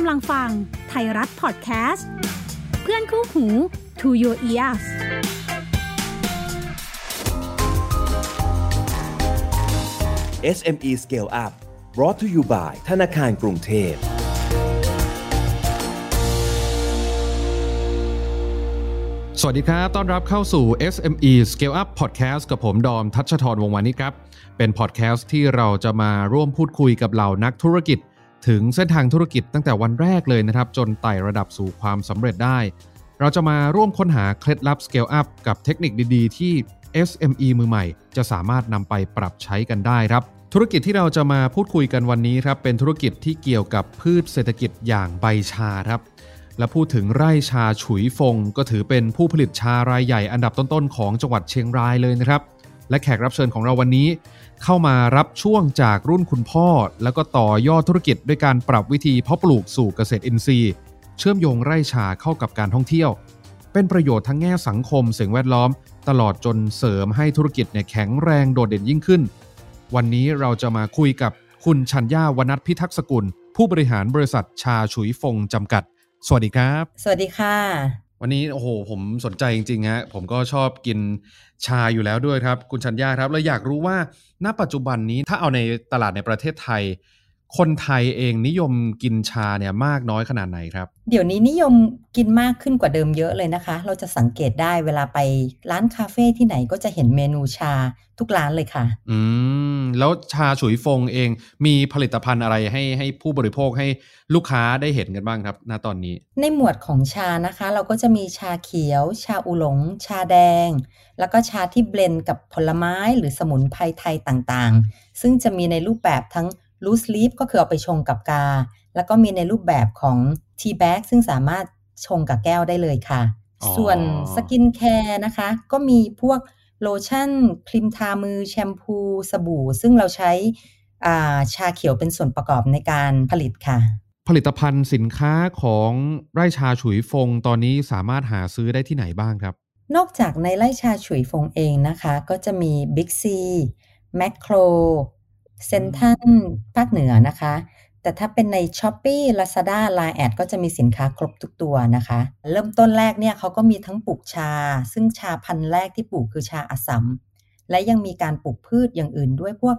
กำลังฟังไทยรัฐพอดแคสต์ เพื่อนคู่หู To Your Ears SME Scale Up brought to you by ธนาคารกรุงเทพ สวัสดีครับ ต้อนรับเข้าสู่ SME Scale Up Podcast กับผมดอมทัชทรวงวานิชครับ เป็นพอดแคสต์ที่เราจะมาร่วมพูดคุยกับเหล่านักธุรกิจ ถึงเส้นทางธุรกิจตั้งแต่วันแรกเลยนะครับ จนไต่ระดับสู่ความสำเร็จได้ เราจะมาร่วมค้นหาเคล็ดลับ Scale Up กับเทคนิคดีๆ ที่ SME มือใหม่ จะสามารถนำไปปรับใช้กันได้ครับ ธุรกิจที่เราจะมาพูดคุยกันวันนี้ครับเป็นธุรกิจที่เกี่ยวกับพืชเศรษฐกิจอย่างใบชาครับและพูดถึงไร่ชาฉุยฟง ก็ถือเป็นผู้ผลิตชารายใหญ่อันดับต้นๆ ของจังหวัดเชียงรายเลยนะครับ และแขกรับเชิญของเราวันนี้ เข้ามารับช่วงจากรุ่นคุณพ่อ แล้วก็ต่อยอดธุรกิจด้วยการปรับวิธีเพาะปลูกสู่เกษตรอินทรีย์ เชื่อมโยงไร่ชาเข้ากับการท่องเที่ยว เป็นประโยชน์ทั้งแง่สังคมสิ่งแวดล้อม ตลอดจนเสริมให้ธุรกิจเนี่ยแข็งแรงโดดเด่นยิ่งขึ้น วันนี้เราจะมาคุยกับคุณชัญญาวนัทพิทักษ์สกุล ผู้บริหารบริษัทชาฉุยฟงจำกัด สวัสดีครับ สวัสดีค่ะ วันนี้โอ้โหผมสนใจจริงๆฮะผมก็ชอบกินชาอยู่แล้วด้วยครับ คุณชัญญาครับ แล้วอยากรู้ว่าณปัจจุบันนี้ถ้าเอาในตลาดในประเทศไทย คนไทยเองนิยมกินชาเนี่ยมากน้อยขนาดไหนครับ เดี๋ยวนี้นิยมกินมากขึ้นกว่าเดิมเยอะเลยนะคะ เราจะสังเกตได้เวลาไปร้านคาเฟ่ที่ไหนก็จะเห็นเมนูชาทุกร้านเลยค่ะ อืม แล้วชาฉุยฟงเองมีผลิตภัณฑ์อะไรให้ให้ผู้บริโภคให้ลูกค้าได้เห็นกันบ้างครับ ณตอนนี้ ในหมวดของชานะคะ เราก็จะมีชาเขียว ชาอูหลง ชาแดง แล้วก็ชาที่ blend กับผลไม้หรือสมุนไพรไทยต่างๆ ซึ่งจะมีในรูปแบบทั้ง loose leaf ก็คือเอาไปชงกับกา แล้วก็มีในรูปแบบของ tea bag ซึ่งสามารถชงกับแก้วได้เลยค่ะอ๋อส่วนสกินแคร์นะคะ ก็มีพวกโลชั่น ครีมทามือ แชมพู สบู่ ซึ่งเราใช้อ่าชาเขียวเป็นส่วนประกอบในการผลิตค่ะ ผลิตภัณฑ์สินค้าของไร่ชาฉุยฟงตอนนี้สามารถหาซื้อได้ที่ไหนบ้างครับ นอกจากในไร่ชาฉุยฟงเองนะคะ ก็จะมี Big C แมคโคร เซนทันภาคเหนือนะคะ แต่ถ้าเป็นใน s h อ p e e Lazada Line แอดก็จะมีสินค้าครบทุกตัวนะคะ เริ่มต้นแรกเนี่ยเขาก็มีทั้งปลูกชา ซึ่งชาพันธุ์แรกที่ปลูกคือชาอัสสัม และยังมีการปลูกพืชอย่างอื่นด้วยพวก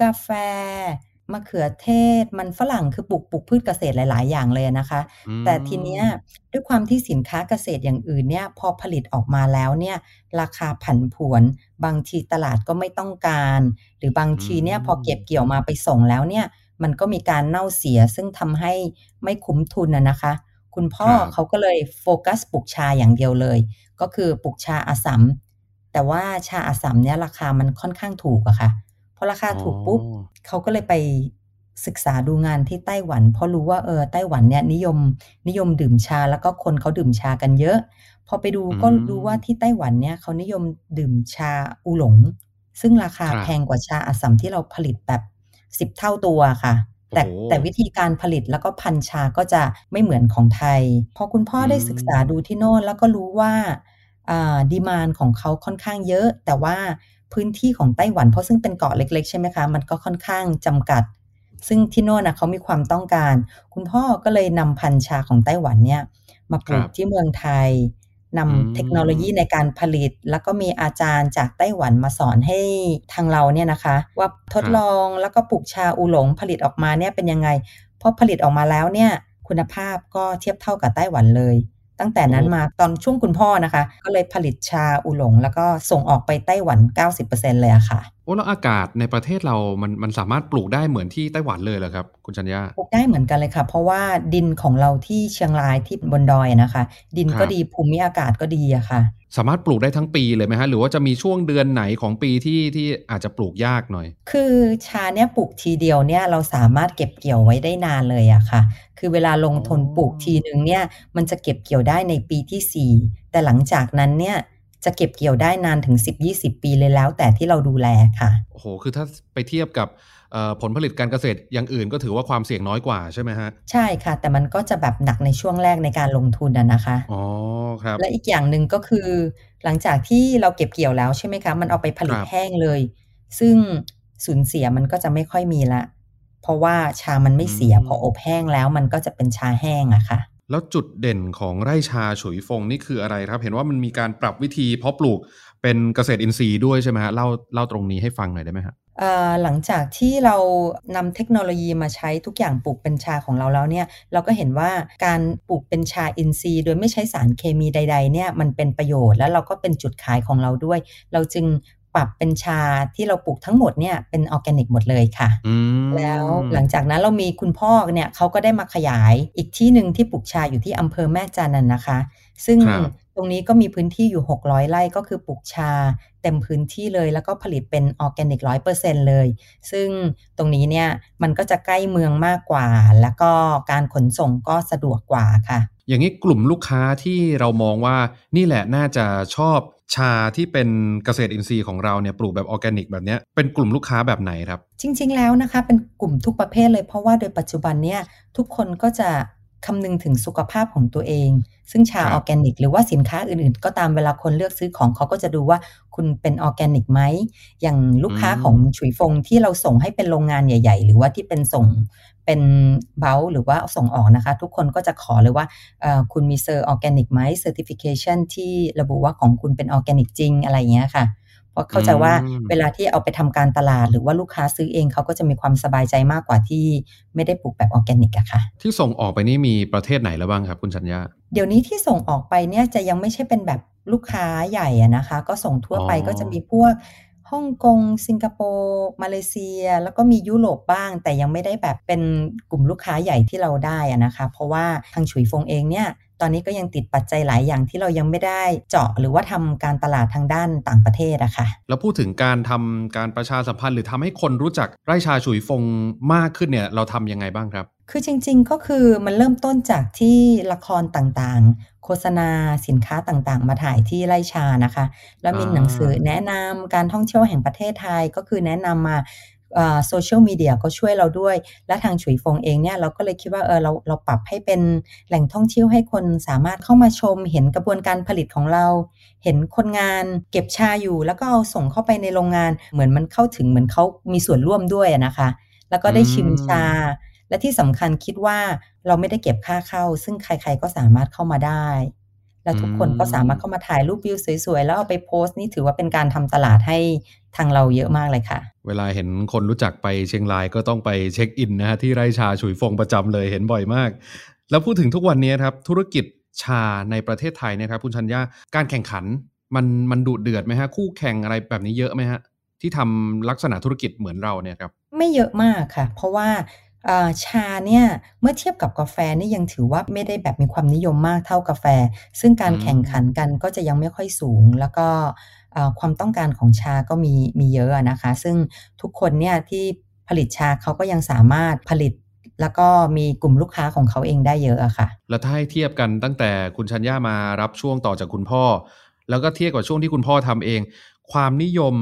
กาแฟมะเขือเทศมันฝรั่งคือปลูกปลูกพืชเกษตรหลาย ๆ อย่างเลยนะคะอืมแต่ทีเนี้ยด้วยความที่สินค้าเกษตรอย่างอื่นเนี่ยพอผลิตออกมาแล้วเนี่ยราคาผันผวน บางทีตลาดก็ไม่ต้องการ หรือบางทีเนี่ยพอเก็บเกี่ยวมาไปส่งแล้วเนี่ย มันก็มีการเน่าเสีย ซึ่งทำให้ไม่คุ้มทุนนะนะคะ คุณพ่อครับเขาก็เลยโฟกัสปลูกชาอย่างเดียวเลย ก็คือปลูกชาอาสัมแต่ว่าชาอาสัมเนี่ยราคามันค่อนข้างถูกอะค่ะพอราคาถูกปุ๊บอ๋อเขาก็เลยไปศึกษาดูงานที่ไต้หวัน เพราะรู้ว่าเออไต้หวันเนี่ยนิยมนิยมดื่มชาแล้วก็คนเขาดื่มชากันเยอะ พอไปดูก็อืมรู้ว่าที่ไต้หวันเนี่ยเขานิยมดื่มชาอูหลง ซึ่งราคาครับแพงกว่าชาอัสสัมที่เราผลิตแบบสิบเท่าตัวค่ะ แต่โอ้โหแต่วิธีการผลิตแล้วก็พันชาก็จะไม่เหมือนของไทย พอคุณพ่อได้อืมศึกษาดูที่โน่นแล้วก็รู้ว่าอ่าดีมานของเขาค่อนข้างเยอะ แต่ว่าพื้นที่ของไต้หวันเพราะซึ่งเป็นเกาะเล็ก ๆ ใช่ไหมคะ มันก็ค่อนข้างจำกัด ซึ่งที่โน่นนะเขามีความต้องการ คุณพ่อก็เลยนำพันธุ์ชาของไต้หวันเนี่ยมาปลูกครับที่เมืองไทย นำอืมเทคโนโลยีในการผลิต แล้วก็มีอาจารย์จากไต้หวันมาสอนให้ทางเราเนี่ยนะคะ ว่าทดลองแล้วก็ปลูกชาอูหลงผลิตออกมาเนี่ยเป็นยังไงพอผลิตออกมาแล้วเนี่ยคุณภาพก็เทียบเท่ากับไต้หวันเลย ตั้งแต่นั้นมาตอนช่วงคุณพ่อนะคะ ก็เลยผลิตชาอูหลง แล้วก็ส่งออกไปไต้หวัน 90%เลยอะค่ะโอ้แล้วอากาศในประเทศเรา มันมันสามารถปลูกได้เหมือนที่ไต้หวันเลยเหรอครับ คุณชัญญาปลูกได้เหมือนกันเลยค่ะ เพราะว่าดินของเราที่เชียงรายที่บนดอยอะนะคะ ดินครับก็ดีภูมิอากาศก็ดีอะค่ะ สามารถปลูกได้ทั้งปีเลยไหมฮะ หรือว่าจะมีช่วงเดือนไหนของปีที่ที่อาจจะปลูกยากหน่อย คือชาเนี่ยปลูกทีเดียวเนี่ยเราสามารถเก็บเกี่ยวไว้ได้นานเลยอะค่ะ คือเวลาลงทุนอ๋อปลูกทีหนึ่งเนี่ยมันจะเก็บเกี่ยวได้ในปีที่ 4 แต่หลังจากนั้นเนี่ย จะเก็บเกี่ยวได้นานถึง 10-20 ปีเลยแล้ว แต่ที่เราดูแลค่ะโอ้โหคือถ้าไปเทียบกับเอ่อผลผลิตการเกษตรอย่างอื่นก็ถือว่าความเสี่ยงน้อยกว่าใช่ไหมฮะ ใช่ค่ะ แต่มันก็จะแบบหนักในช่วงแรกในการลงทุนอะนะคะอ๋อครับ และอีกอย่างหนึ่งก็คือ หลังจากที่เราเก็บเกี่ยวแล้วใช่ไหมคะมันเอาไปผลิตครับแห้งเลย ซึ่งสูญเสียมันก็จะไม่ค่อยมีละ เพราะว่าชามันไม่เสียอืมพออบแห้งแล้วมันก็จะเป็นชาแห้งอะค่ะ แล้วจุดเด่นของไร่ชาฉุยฟงนี่คืออะไรครับ เห็นว่ามันมีการปรับวิธีเพาะปลูกเป็นเกษตรอินทรีย์ด้วยใช่ไหมฮะเล่าเล่าตรงนี้ให้ฟังหน่อยได้ไหมฮะหลังจากที่เรานำเทคโนโลยีมาใช้ทุกอย่างปลูกเป็นชาของเราแล้วเนี่ยเราก็เห็นว่าการปลูกเป็นชาอินทรีย์ โดยไม่ใช้สารเคมีใด ๆเนี่ยมันเป็นประโยชน์แล้วเราก็เป็นจุดขายของเราด้วย เราจึง ปรับเป็นชาที่เราปลูกทั้งหมดเนี่ยเป็นออร์แกนิกหมดเลยค่ะอืมแล้วหลังจากนั้นเรามีคุณพ่อเนี่ยเขาก็ได้มาขยายอีกที่หนึ่งที่ปลูกชาอยู่ที่อำเภอแม่จันทน์นะคะ ซึ่งครับตรงนี้ก็มีพื้นที่อยู่ 600 ไร่ก็คือปลูกชาเต็มพื้นที่เลย แล้วก็ผลิตเป็นออร์แกนิกร้อยเปอร์เซ็นเลย ซึ่งตรงนี้เนี่ยมันก็จะใกล้เมืองมากกว่า แล้วก็การขนส่งก็สะดวกกว่าค่ะ อย่างนี้กลุ่มลูกค้าที่เรามองว่านี่แหละน่าจะชอบชาที่เป็นเกษตรอินทรีย์ของเราเนี่ยปลูกแบบออร์แกนิกแบบนี้เป็นกลุ่มลูกค้าแบบไหนครับ จริง ๆ แล้วนะคะ เป็นกลุ่มทุกประเภทเลยเพราะว่าโดยปัจจุบันเนี่ยทุกคนก็จะคำนึงถึงสุขภาพของตัวเอง ซึ่งชาออร์แกนิก หรือว่าสินค้าอื่นๆ ก็ตามเวลาคนเลือกซื้อของเขาก็จะดูว่าคุณเป็นออร์แกนิกไหม อย่างลูกค้าของฉุยฟงที่เราส่งให้เป็นโรงงานใหญ่ ๆ หรือว่าที่เป็นส่ง เป็น blend หรือว่าส่งออกนะคะ ทุกคนก็จะขอเลยว่าเอ่อคุณมี cert organic ไหม certification ที่ระบุว่าของคุณเป็นออร์แกนิกจริงอะไรอย่างเงี้ยค่ะเพราะเข้าใจว่าอืมเวลาที่เอาไปทำการตลาด หรือว่าลูกค้าซื้อเองเขาก็จะมีความสบายใจมากกว่าที่ไม่ได้ปลูกแบบออร์แกนิกอะค่ะ ที่ส่งออกไปนี่มีประเทศไหนแล้วบ้างครับคุณชัญญาเดี๋ยวนี้ที่ส่งออกไปเนี่ยจะยังไม่ใช่เป็นแบบลูกค้าใหญ่อะนะคะ ก็ส่งทั่วไปอ๋อก็จะมีพวก ฮ่องกง สิงคโปร์ มาเลเซีย แล้วก็มียุโรปบ้าง แต่ยังไม่ได้แบบเป็นกลุ่มลูกค้าใหญ่ที่เราได้นะคะ เพราะว่าทางฉุยฟงเองเนี่ยตอนนี้ก็ยังติดปัจจัยหลายอย่างที่เรายังไม่ได้เจาะหรือว่าทำการตลาดทางด้านต่างประเทศอะค่ะแล้วพูดถึงการทำการประชาสัมพันธ์หรือทำให้คนรู้จักไร่ชาฉุยฟงมากขึ้นเนี่ยเราทำยังไงบ้างครับ คือจริงๆ ก็คือมันเริ่มต้นจากที่ละครต่างๆ โฆษณาสินค้าต่างๆ มาถ่ายที่ไร่ชานะคะ แล้วมีหนังสือแนะนำการท่องเที่ยวแห่งประเทศไทยก็คือแนะนำมาโซเชียลมีเดียก็ช่วยเราด้วย และทางฉุยฟงเองเนี่ยเราก็เลยคิดว่าเออเราเราปรับให้เป็นแหล่งท่องเที่ยวให้คนสามารถเข้ามาชม เห็นกระบวนการผลิตของเรา เห็นคนงานเก็บชาอยู่ แล้วก็เอาส่งเข้าไปในโรงงานเหมือนมันเข้าถึงเหมือนเขามีส่วนร่วมด้วยนะคะ แล้วก็ได้ชิมชา และที่สำคัญคิดว่าเราไม่ได้เก็บค่าเข้า ซึ่งใครๆก็สามารถเข้ามาได้ และทุกคนก็สามารถเข้ามาถ่ายรูปวิวสวยๆ แล้วเอาไปโพสต์นี่ถือว่าเป็นการทำตลาดให้ทางเราเยอะมากเลยค่ะ เวลาเห็นคนรู้จักไปเชียงรายก็ต้องไปเช็คอินนะฮะที่ไร่ชาฉุยฟงประจำเลยเห็นบ่อยมาก แล้วพูดถึงทุกวันนี้ครับธุรกิจชาในประเทศไทยเนะครับคุณชัญญาการแข่งขันมันมันดุเดือดไหมฮะ คู่แข่งอะไรแบบนี้เยอะไหมฮะ ที่ทำลักษณะธุรกิจเหมือนเราเนี่ยครับ ไม่เยอะมากค่ะ เพราะว่าเอ่อ ชาเนี่ยเมื่อเทียบกับกาแฟนี่ยังถือว่าไม่ได้แบบมีความนิยมมากเท่ากาแฟ ซึ่งการแข่งขันกันก็จะยังไม่ค่อยสูง แล้วก็ความต้องการของชาก็มีมีเยอะอะนะคะ ซึ่งทุกคนเนี่ยที่ผลิตชาเขาก็ยังสามารถผลิตแล้วก็มีกลุ่มลูกค้าของเขาเองได้เยอะอะค่ะ แล้วถ้าให้เทียบกันตั้งแต่คุณชัญญามารับช่วงต่อจากคุณพ่อ แล้วก็เทียบกับช่วงที่คุณพ่อทำเอง ความนิยม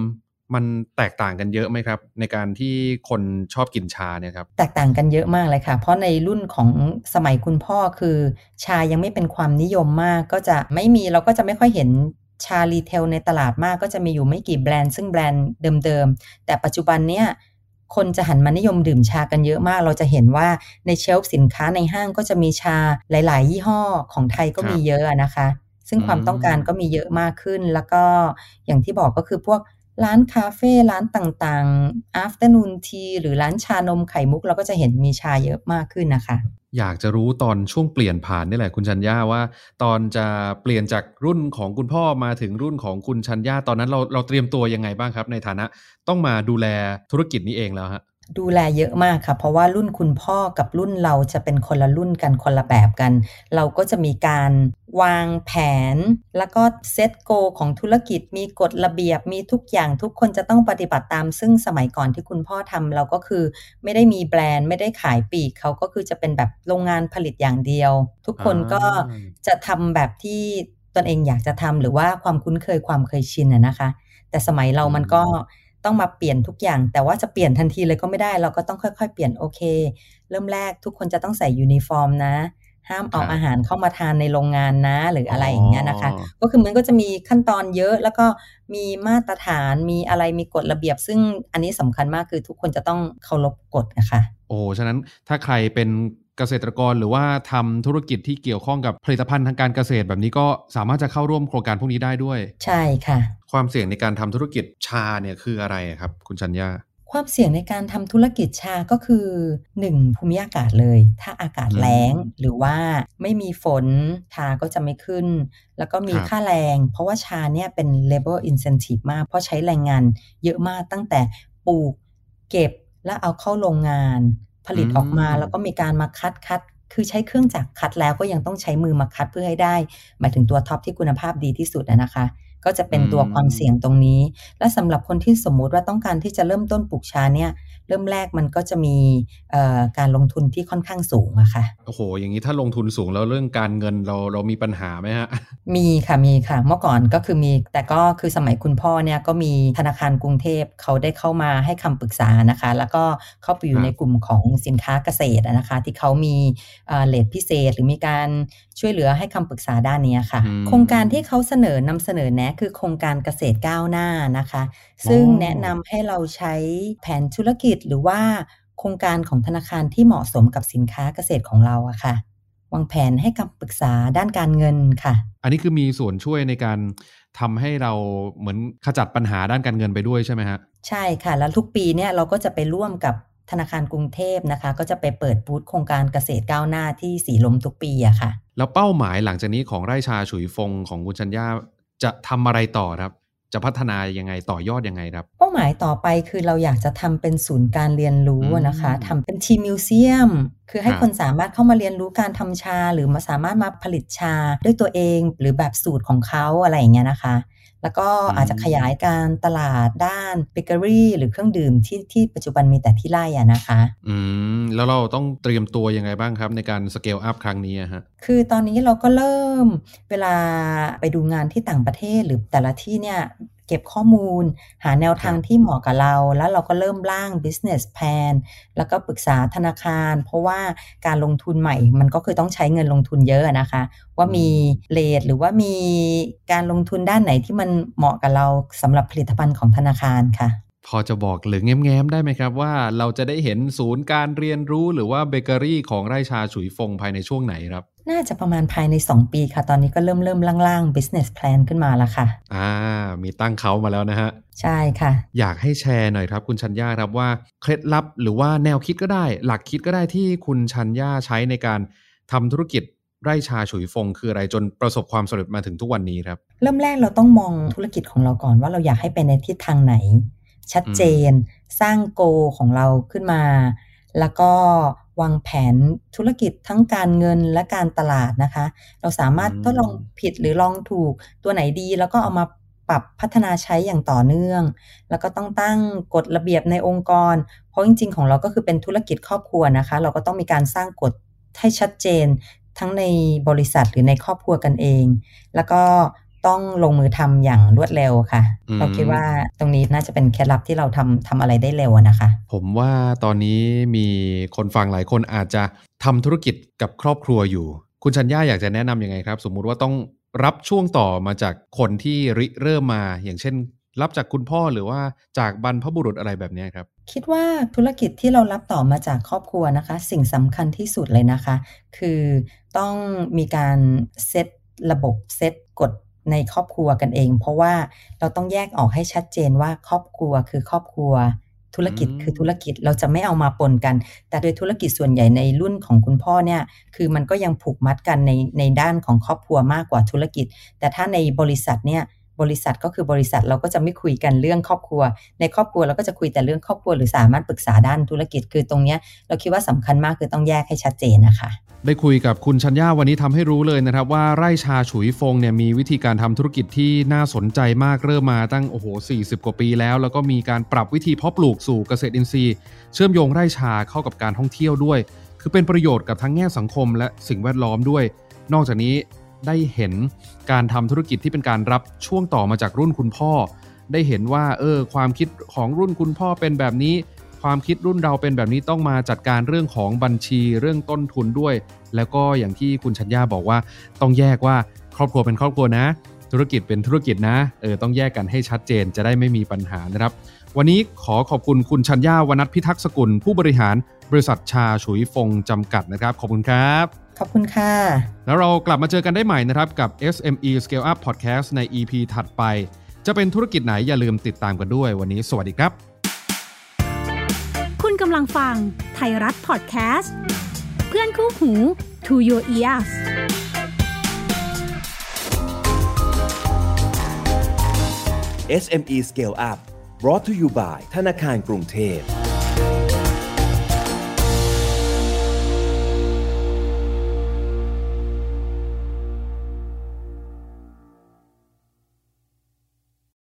มันแตกต่างกันเยอะไหมครับ ในการที่คนชอบกินชาเนี่ยครับแตกต่างกันเยอะมากเลยค่ะ เพราะในรุ่นของสมัยคุณพ่อคือ ชายังไม่เป็นความนิยมมากก็จะไม่มีเราก็จะไม่ค่อยเห็นชา retail ในตลาดมากก็จะมีอยู่ไม่กี่แบรนด์ซึ่งแบรนด์เดิมๆ แต่ปัจจุบันเนี้ยคนจะหันมานิยมดื่มชากันเยอะมาก เราจะเห็นว่าใน shelf สินค้าในห้างก็จะมีชาหลาย ๆ ยี่ห้อของไทยก็มีเยอะนะคะ ซึ่งความต้องการก็มีเยอะมากขึ้น แล้วก็อย่างที่บอกก็คือพวก ร้านคาเฟ่ร้านต่างๆ afternoon tea หรือร้านชานมไข่มุก เราก็จะเห็นมีชาเยอะมากขึ้นนะคะ อยากจะรู้ตอนช่วงเปลี่ยนผ่านนี่แหละคุณชัญญาว่า ตอนจะเปลี่ยนจากรุ่นของคุณพ่อมาถึงรุ่นของคุณชัญญาตอนนั้นเราเราเตรียมตัวยังไงบ้างครับ ในฐานะต้องมาดูแลธุรกิจนี้เองแล้วฮะดูแลเยอะมากค่ะ เพราะว่ารุ่นคุณพ่อกับรุ่นเราจะเป็นคนละรุ่นกันคนละแบบกัน เราก็จะมีการ วางแผน แล้วก็เซตโกของธุรกิจมีกฎระเบียบมีทุกอย่างทุกคนจะต้องปฏิบัติตาม ซึ่งสมัยก่อนที่คุณพ่อทำเราก็คือ ไม่ได้มีแบรนด์ ไม่ได้ขายปลีกเขาก็คือจะเป็นแบบโรงงานผลิตอย่างเดียว ทุกคนก็อ่าจะทำแบบที่ตนเองอยากจะทำหรือว่าความคุ้นเคยความเคยชินอะนะคะ แต่สมัยเรามันก็ต้องมาเปลี่ยนทุกอย่าง แต่ว่าจะเปลี่ยนทันทีเลยก็ไม่ได้ เราก็ต้องค่อย ๆ เปลี่ยนโอเค เริ่มแรกทุกคนจะต้องใส่ยูนิฟอร์มนะ ห้ามเอาครับอาหารเข้ามาทานในโรงงานนะหรืออะไรอย่างเงี้ยนะคะ ก็คือมันก็จะมีขั้นตอนเยอะแล้วก็มีมาตรฐานมีอะไรมีกฎระเบียบ ซึ่งอันนี้สำคัญมากคือทุกคนจะต้องเคารพกฎนะคะโอ้ฉะนั้นถ้าใครเป็นเกษตรกรหรือว่าทำธุรกิจที่เกี่ยวข้องกับผลิตภัณฑ์ทางการเกษตรแบบนี้ก็สามารถจะเข้าร่วมโครงการพวกนี้ได้ด้วย ใช่ค่ะ ความเสี่ยงในการทำธุรกิจชาเนี่ยคืออะไรครับ คุณชัญญา ความเสี่ยงในการทำธุรกิจชาก็คือ 1. ภูมิอากาศเลย ถ้าอากาศอืมแล้งหรือว่าไม่มีฝนชาก็จะไม่ขึ้น แล้วก็มีครับค่าแรง เพราะว่าชาเนี่ยเป็น labor incentive มาก เพราะใช้แรงงานเยอะมากตั้งแต่ปลูกเก็บแล้วเอาเข้าโรงงาน ผลิตออกมาแล้วก็มีการมาคัดคัดคือใช้เครื่องจักรคัดแล้วก็ยังต้องใช้มือมาคัดเพื่อให้ได้ หมายถึงตัวท็อปที่คุณภาพดีที่สุดอะนะคะ ก็จะเป็นตัวความเสี่ยงตรงนี้ และสำหรับคนที่สมมุติว่าต้องการที่จะเริ่มต้นปลูกชาเนี่ย เริ่มแรกมันก็จะมีเอ่อการลงทุนที่ค่อนข้างสูงอะค่ะโอ้โห อย่างนี้ถ้าลงทุนสูงแล้วเรื่องการเงินเราเรามีปัญหาไหมฮะ มีค่ะมีค่ะ เมื่อก่อนก็คือมี แต่ก็คือสมัยคุณพ่อเนี่ยก็มีธนาคารกรุงเทพเขาได้เข้ามาให้คำปรึกษานะคะ แล้วก็เข้าไปอคยู่รับในกลุ่มของสินค้าเกษตรอะนะคะ ที่เขามีเอ่อเลทพิเศษ หรือมีการช่วยเหลือให้คำปรึกษาด้านเนี้ยค่ะอืมโครงการที่เขาเสนอนำเสนอแนะคือโครงการเกษตรก้าวหน้านะคะ ซึ่งแนะนำให้เราใช้แผนธุรกิจหรือว่าโครงการของธนาคารที่เหมาะสมกับสินค้าเกษตรของเราอะค่ะ วางแผนให้คำปรึกษาด้านการเงินค่ะ อันนี้คือมีส่วนช่วยในการทำให้เราเหมือนขจัดปัญหาด้านการเงินไปด้วยใช่ไหมฮะใช่ค่ะ แล้วทุกปีเนี่ยเราก็จะไปร่วมกับธนาคารกรุงเทพนะคะ ก็จะไปเปิดบูธโครงการเกษตรก้าวหน้าที่สีลมทุกปีอะค่ะ แล้วเป้าหมายหลังจากนี้ของไร่ชาฉุยฟงของคุณชัญญาจะทำอะไรต่อครับ จะพัฒนายังไงต่อยอดยังไงครับ เป้าหมายต่อไปคือเราอยากจะทำเป็นศูนย์การเรียนรู้อะนะคะอืมทำเป็นทีมิวเซียม คือให้ครับคนสามารถเข้ามาเรียนรู้การทำชา หรือมาสามารถมาผลิตชาด้วยตัวเองหรือแบบสูตรของเขาอะไรอย่างเงี้ยนะคะ แล้วก็อาจจะขยายการตลาดด้านเบเกอรี่หรือเครื่องดื่มที่ที่ปัจจุบันมีแต่ที่ไร่อะนะคะ อืม แล้วเราต้องเตรียมตัวยังไงบ้างครับในการสเกลอัพครั้งนี้อะฮะ คือตอนนี้เราก็เริ่มเวลาไปดูงานที่ต่างประเทศหรือแต่ละที่เนี่ย เก็บข้อมูล หาแนวทางครับที่เหมาะกับเรา แล้วเราก็เริ่มร่าง business plan แล้วก็ปรึกษาธนาคาร เพราะว่าการลงทุนใหม่ มันก็คือต้องใช้เงินลงทุนเยอะนะคะ ว่ามีเลทหรือว่ามีการลงทุนด้านไหนที่มันเหมาะกับเราสำหรับผลิตภัณฑ์ของธนาคารค่ะพอจะบอกหรือแง้มๆได้ไหมครับว่าเราจะได้เห็นศูนย์การเรียนรู้หรือว่าเบเกอรี่ของไร่ชาฉุยฟงภายในช่วงไหนครับ น่าจะประมาณภายใน 2 ปีค่ะ ตอนนี้ก็เริ่มเริ่มล่างๆ business plan ขึ้นมาแล้วค่ะ อ่า มีตั้งเขามาแล้วนะฮะ ใช่ค่ะ อยากให้แชร์หน่อยครับคุณชัญญาครับว่าเคล็ดลับหรือว่าแนวคิดก็ได้ หลักคิดก็ได้ที่คุณชัญญาใช้ในการทำธุรกิจไร่ชาฉุยฟงคืออะไรจนประสบความสำเร็จมาถึงทุกวันนี้ครับ เริ่มแรกเราต้องมองธุรกิจของเราก่อนว่าเราอยากให้ไปในทิศทางไหน ชัดเจน สร้างโกของเราขึ้นมา แล้วก็ วางแผนธุรกิจทั้งการเงินและการตลาดนะคะ เราสามารถอืมทดลองผิดหรือลองถูกตัวไหนดี แล้วก็เอามาปรับพัฒนาใช้อย่างต่อเนื่อง แล้วก็ต้องตั้งกฎระเบียบในองค์กร เพราะจริง ๆ ของเราก็คือเป็นธุรกิจครอบครัวนะคะ เราก็ต้องมีการสร้างกฎให้ชัดเจนทั้งในบริษัทหรือในครอบครัวกันเอง แล้วก็ ต้องลงมือทำอย่างรวดเร็วค่ะอืมเราคิดว่าตรงนี้น่าจะเป็นเคล็ดลับที่เราทำทำอะไรได้เร็วอะนะคะ ผมว่าตอนนี้มีคนฟังหลายคนอาจจะทำธุรกิจกับครอบครัวอยู่ คุณชัญญาอยากจะแนะนำยังไงครับ สมมุติว่าต้องรับช่วงต่อมาจากคนที่ริเริ่มมา อย่างเช่น รับจากคุณพ่อหรือว่าจากบรรพบุรุษอะไรแบบเนี้ยครับ คิดว่าธุรกิจที่เรารับต่อมาจากครอบครัวนะคะ สิ่งสำคัญที่สุดเลยนะคะ คือต้องมีการเซตระบบเซตกฎ ในครอบครัวกันเอง เพราะว่าเราต้องแยกออกให้ชัดเจนว่าครอบครัวคือครอบครัว ธุรกิจอืมคือธุรกิจเราจะไม่เอามาปนกัน แต่โดยธุรกิจส่วนใหญ่ในรุ่นของคุณพ่อเนี่ยคือมันก็ยังผูกมัดกันในในด้านของครอบครัวมากกว่าธุรกิจ แต่ถ้าในบริษัทเนี่ย บริษัทก็คือบริษัทเราก็จะไม่คุยกันเรื่องครอบครัว ในครอบครัวเราก็จะคุยแต่เรื่องครอบครัวหรือสามารถปรึกษาด้านธุรกิจคือตรงเนี้ยเราคิดว่าสำคัญมากคือต้องแยกให้ชัดเจนนะคะได้คุยกับคุณชัญญาวันนี้ทำให้รู้เลยนะครับ ว่าไร่ชาฉุยฟงเนี่ยมีวิธีการทำธุรกิจที่น่าสนใจมากเริ่มมาตั้งโอ้โห 40 กว่าปีแล้ว แล้วก็มีการปรับวิธีเพาะปลูกสู่เกษตรอินทรีย์ เชื่อมโยงไร่ชาเข้ากับการท่องเที่ยวด้วย คือเป็นประโยชน์กับทั้งแง่สังคมและสิ่งแวดล้อมด้วย นอกจากนี้ ได้เห็นการทำธุรกิจที่เป็นการรับช่วงต่อมาจากรุ่นคุณพ่อ ได้เห็นว่าเออความคิดของรุ่นคุณพ่อเป็นแบบนี้ ความคิดรุ่นเราเป็นแบบนี้ต้องมาจัดการเรื่องของบัญชีเรื่องต้นทุนด้วย แล้วก็อย่างที่คุณชัญญาบอกว่าต้องแยกว่าครอบครัวเป็นครอบครัวนะ ธุรกิจเป็นธุรกิจนะเออต้องแยกกันให้ชัดเจนจะได้ไม่มีปัญหานะครับ วันนี้ขอขอบคุณคุณชัญญาวนัทพิทักษ์สกุล ผู้บริหารบริษัทชาฉุยฟงจำกัดนะครับ ขอบคุณครับ ขอบคุณค่ะ แล้วเรากลับมาเจอกันได้ใหม่นะครับ กับ SME Scale Up Podcast ใน EP ถัดไป จะเป็นธุรกิจไหนอย่าลืมติดตามกันด้วย วันนี้สวัสดีครับ คุณกำลังฟังไทยรัฐพอดแคสต์เพื่อนคู่หู To Your Ears SME Scale Up brought to you by ธนาคารกรุงเทพ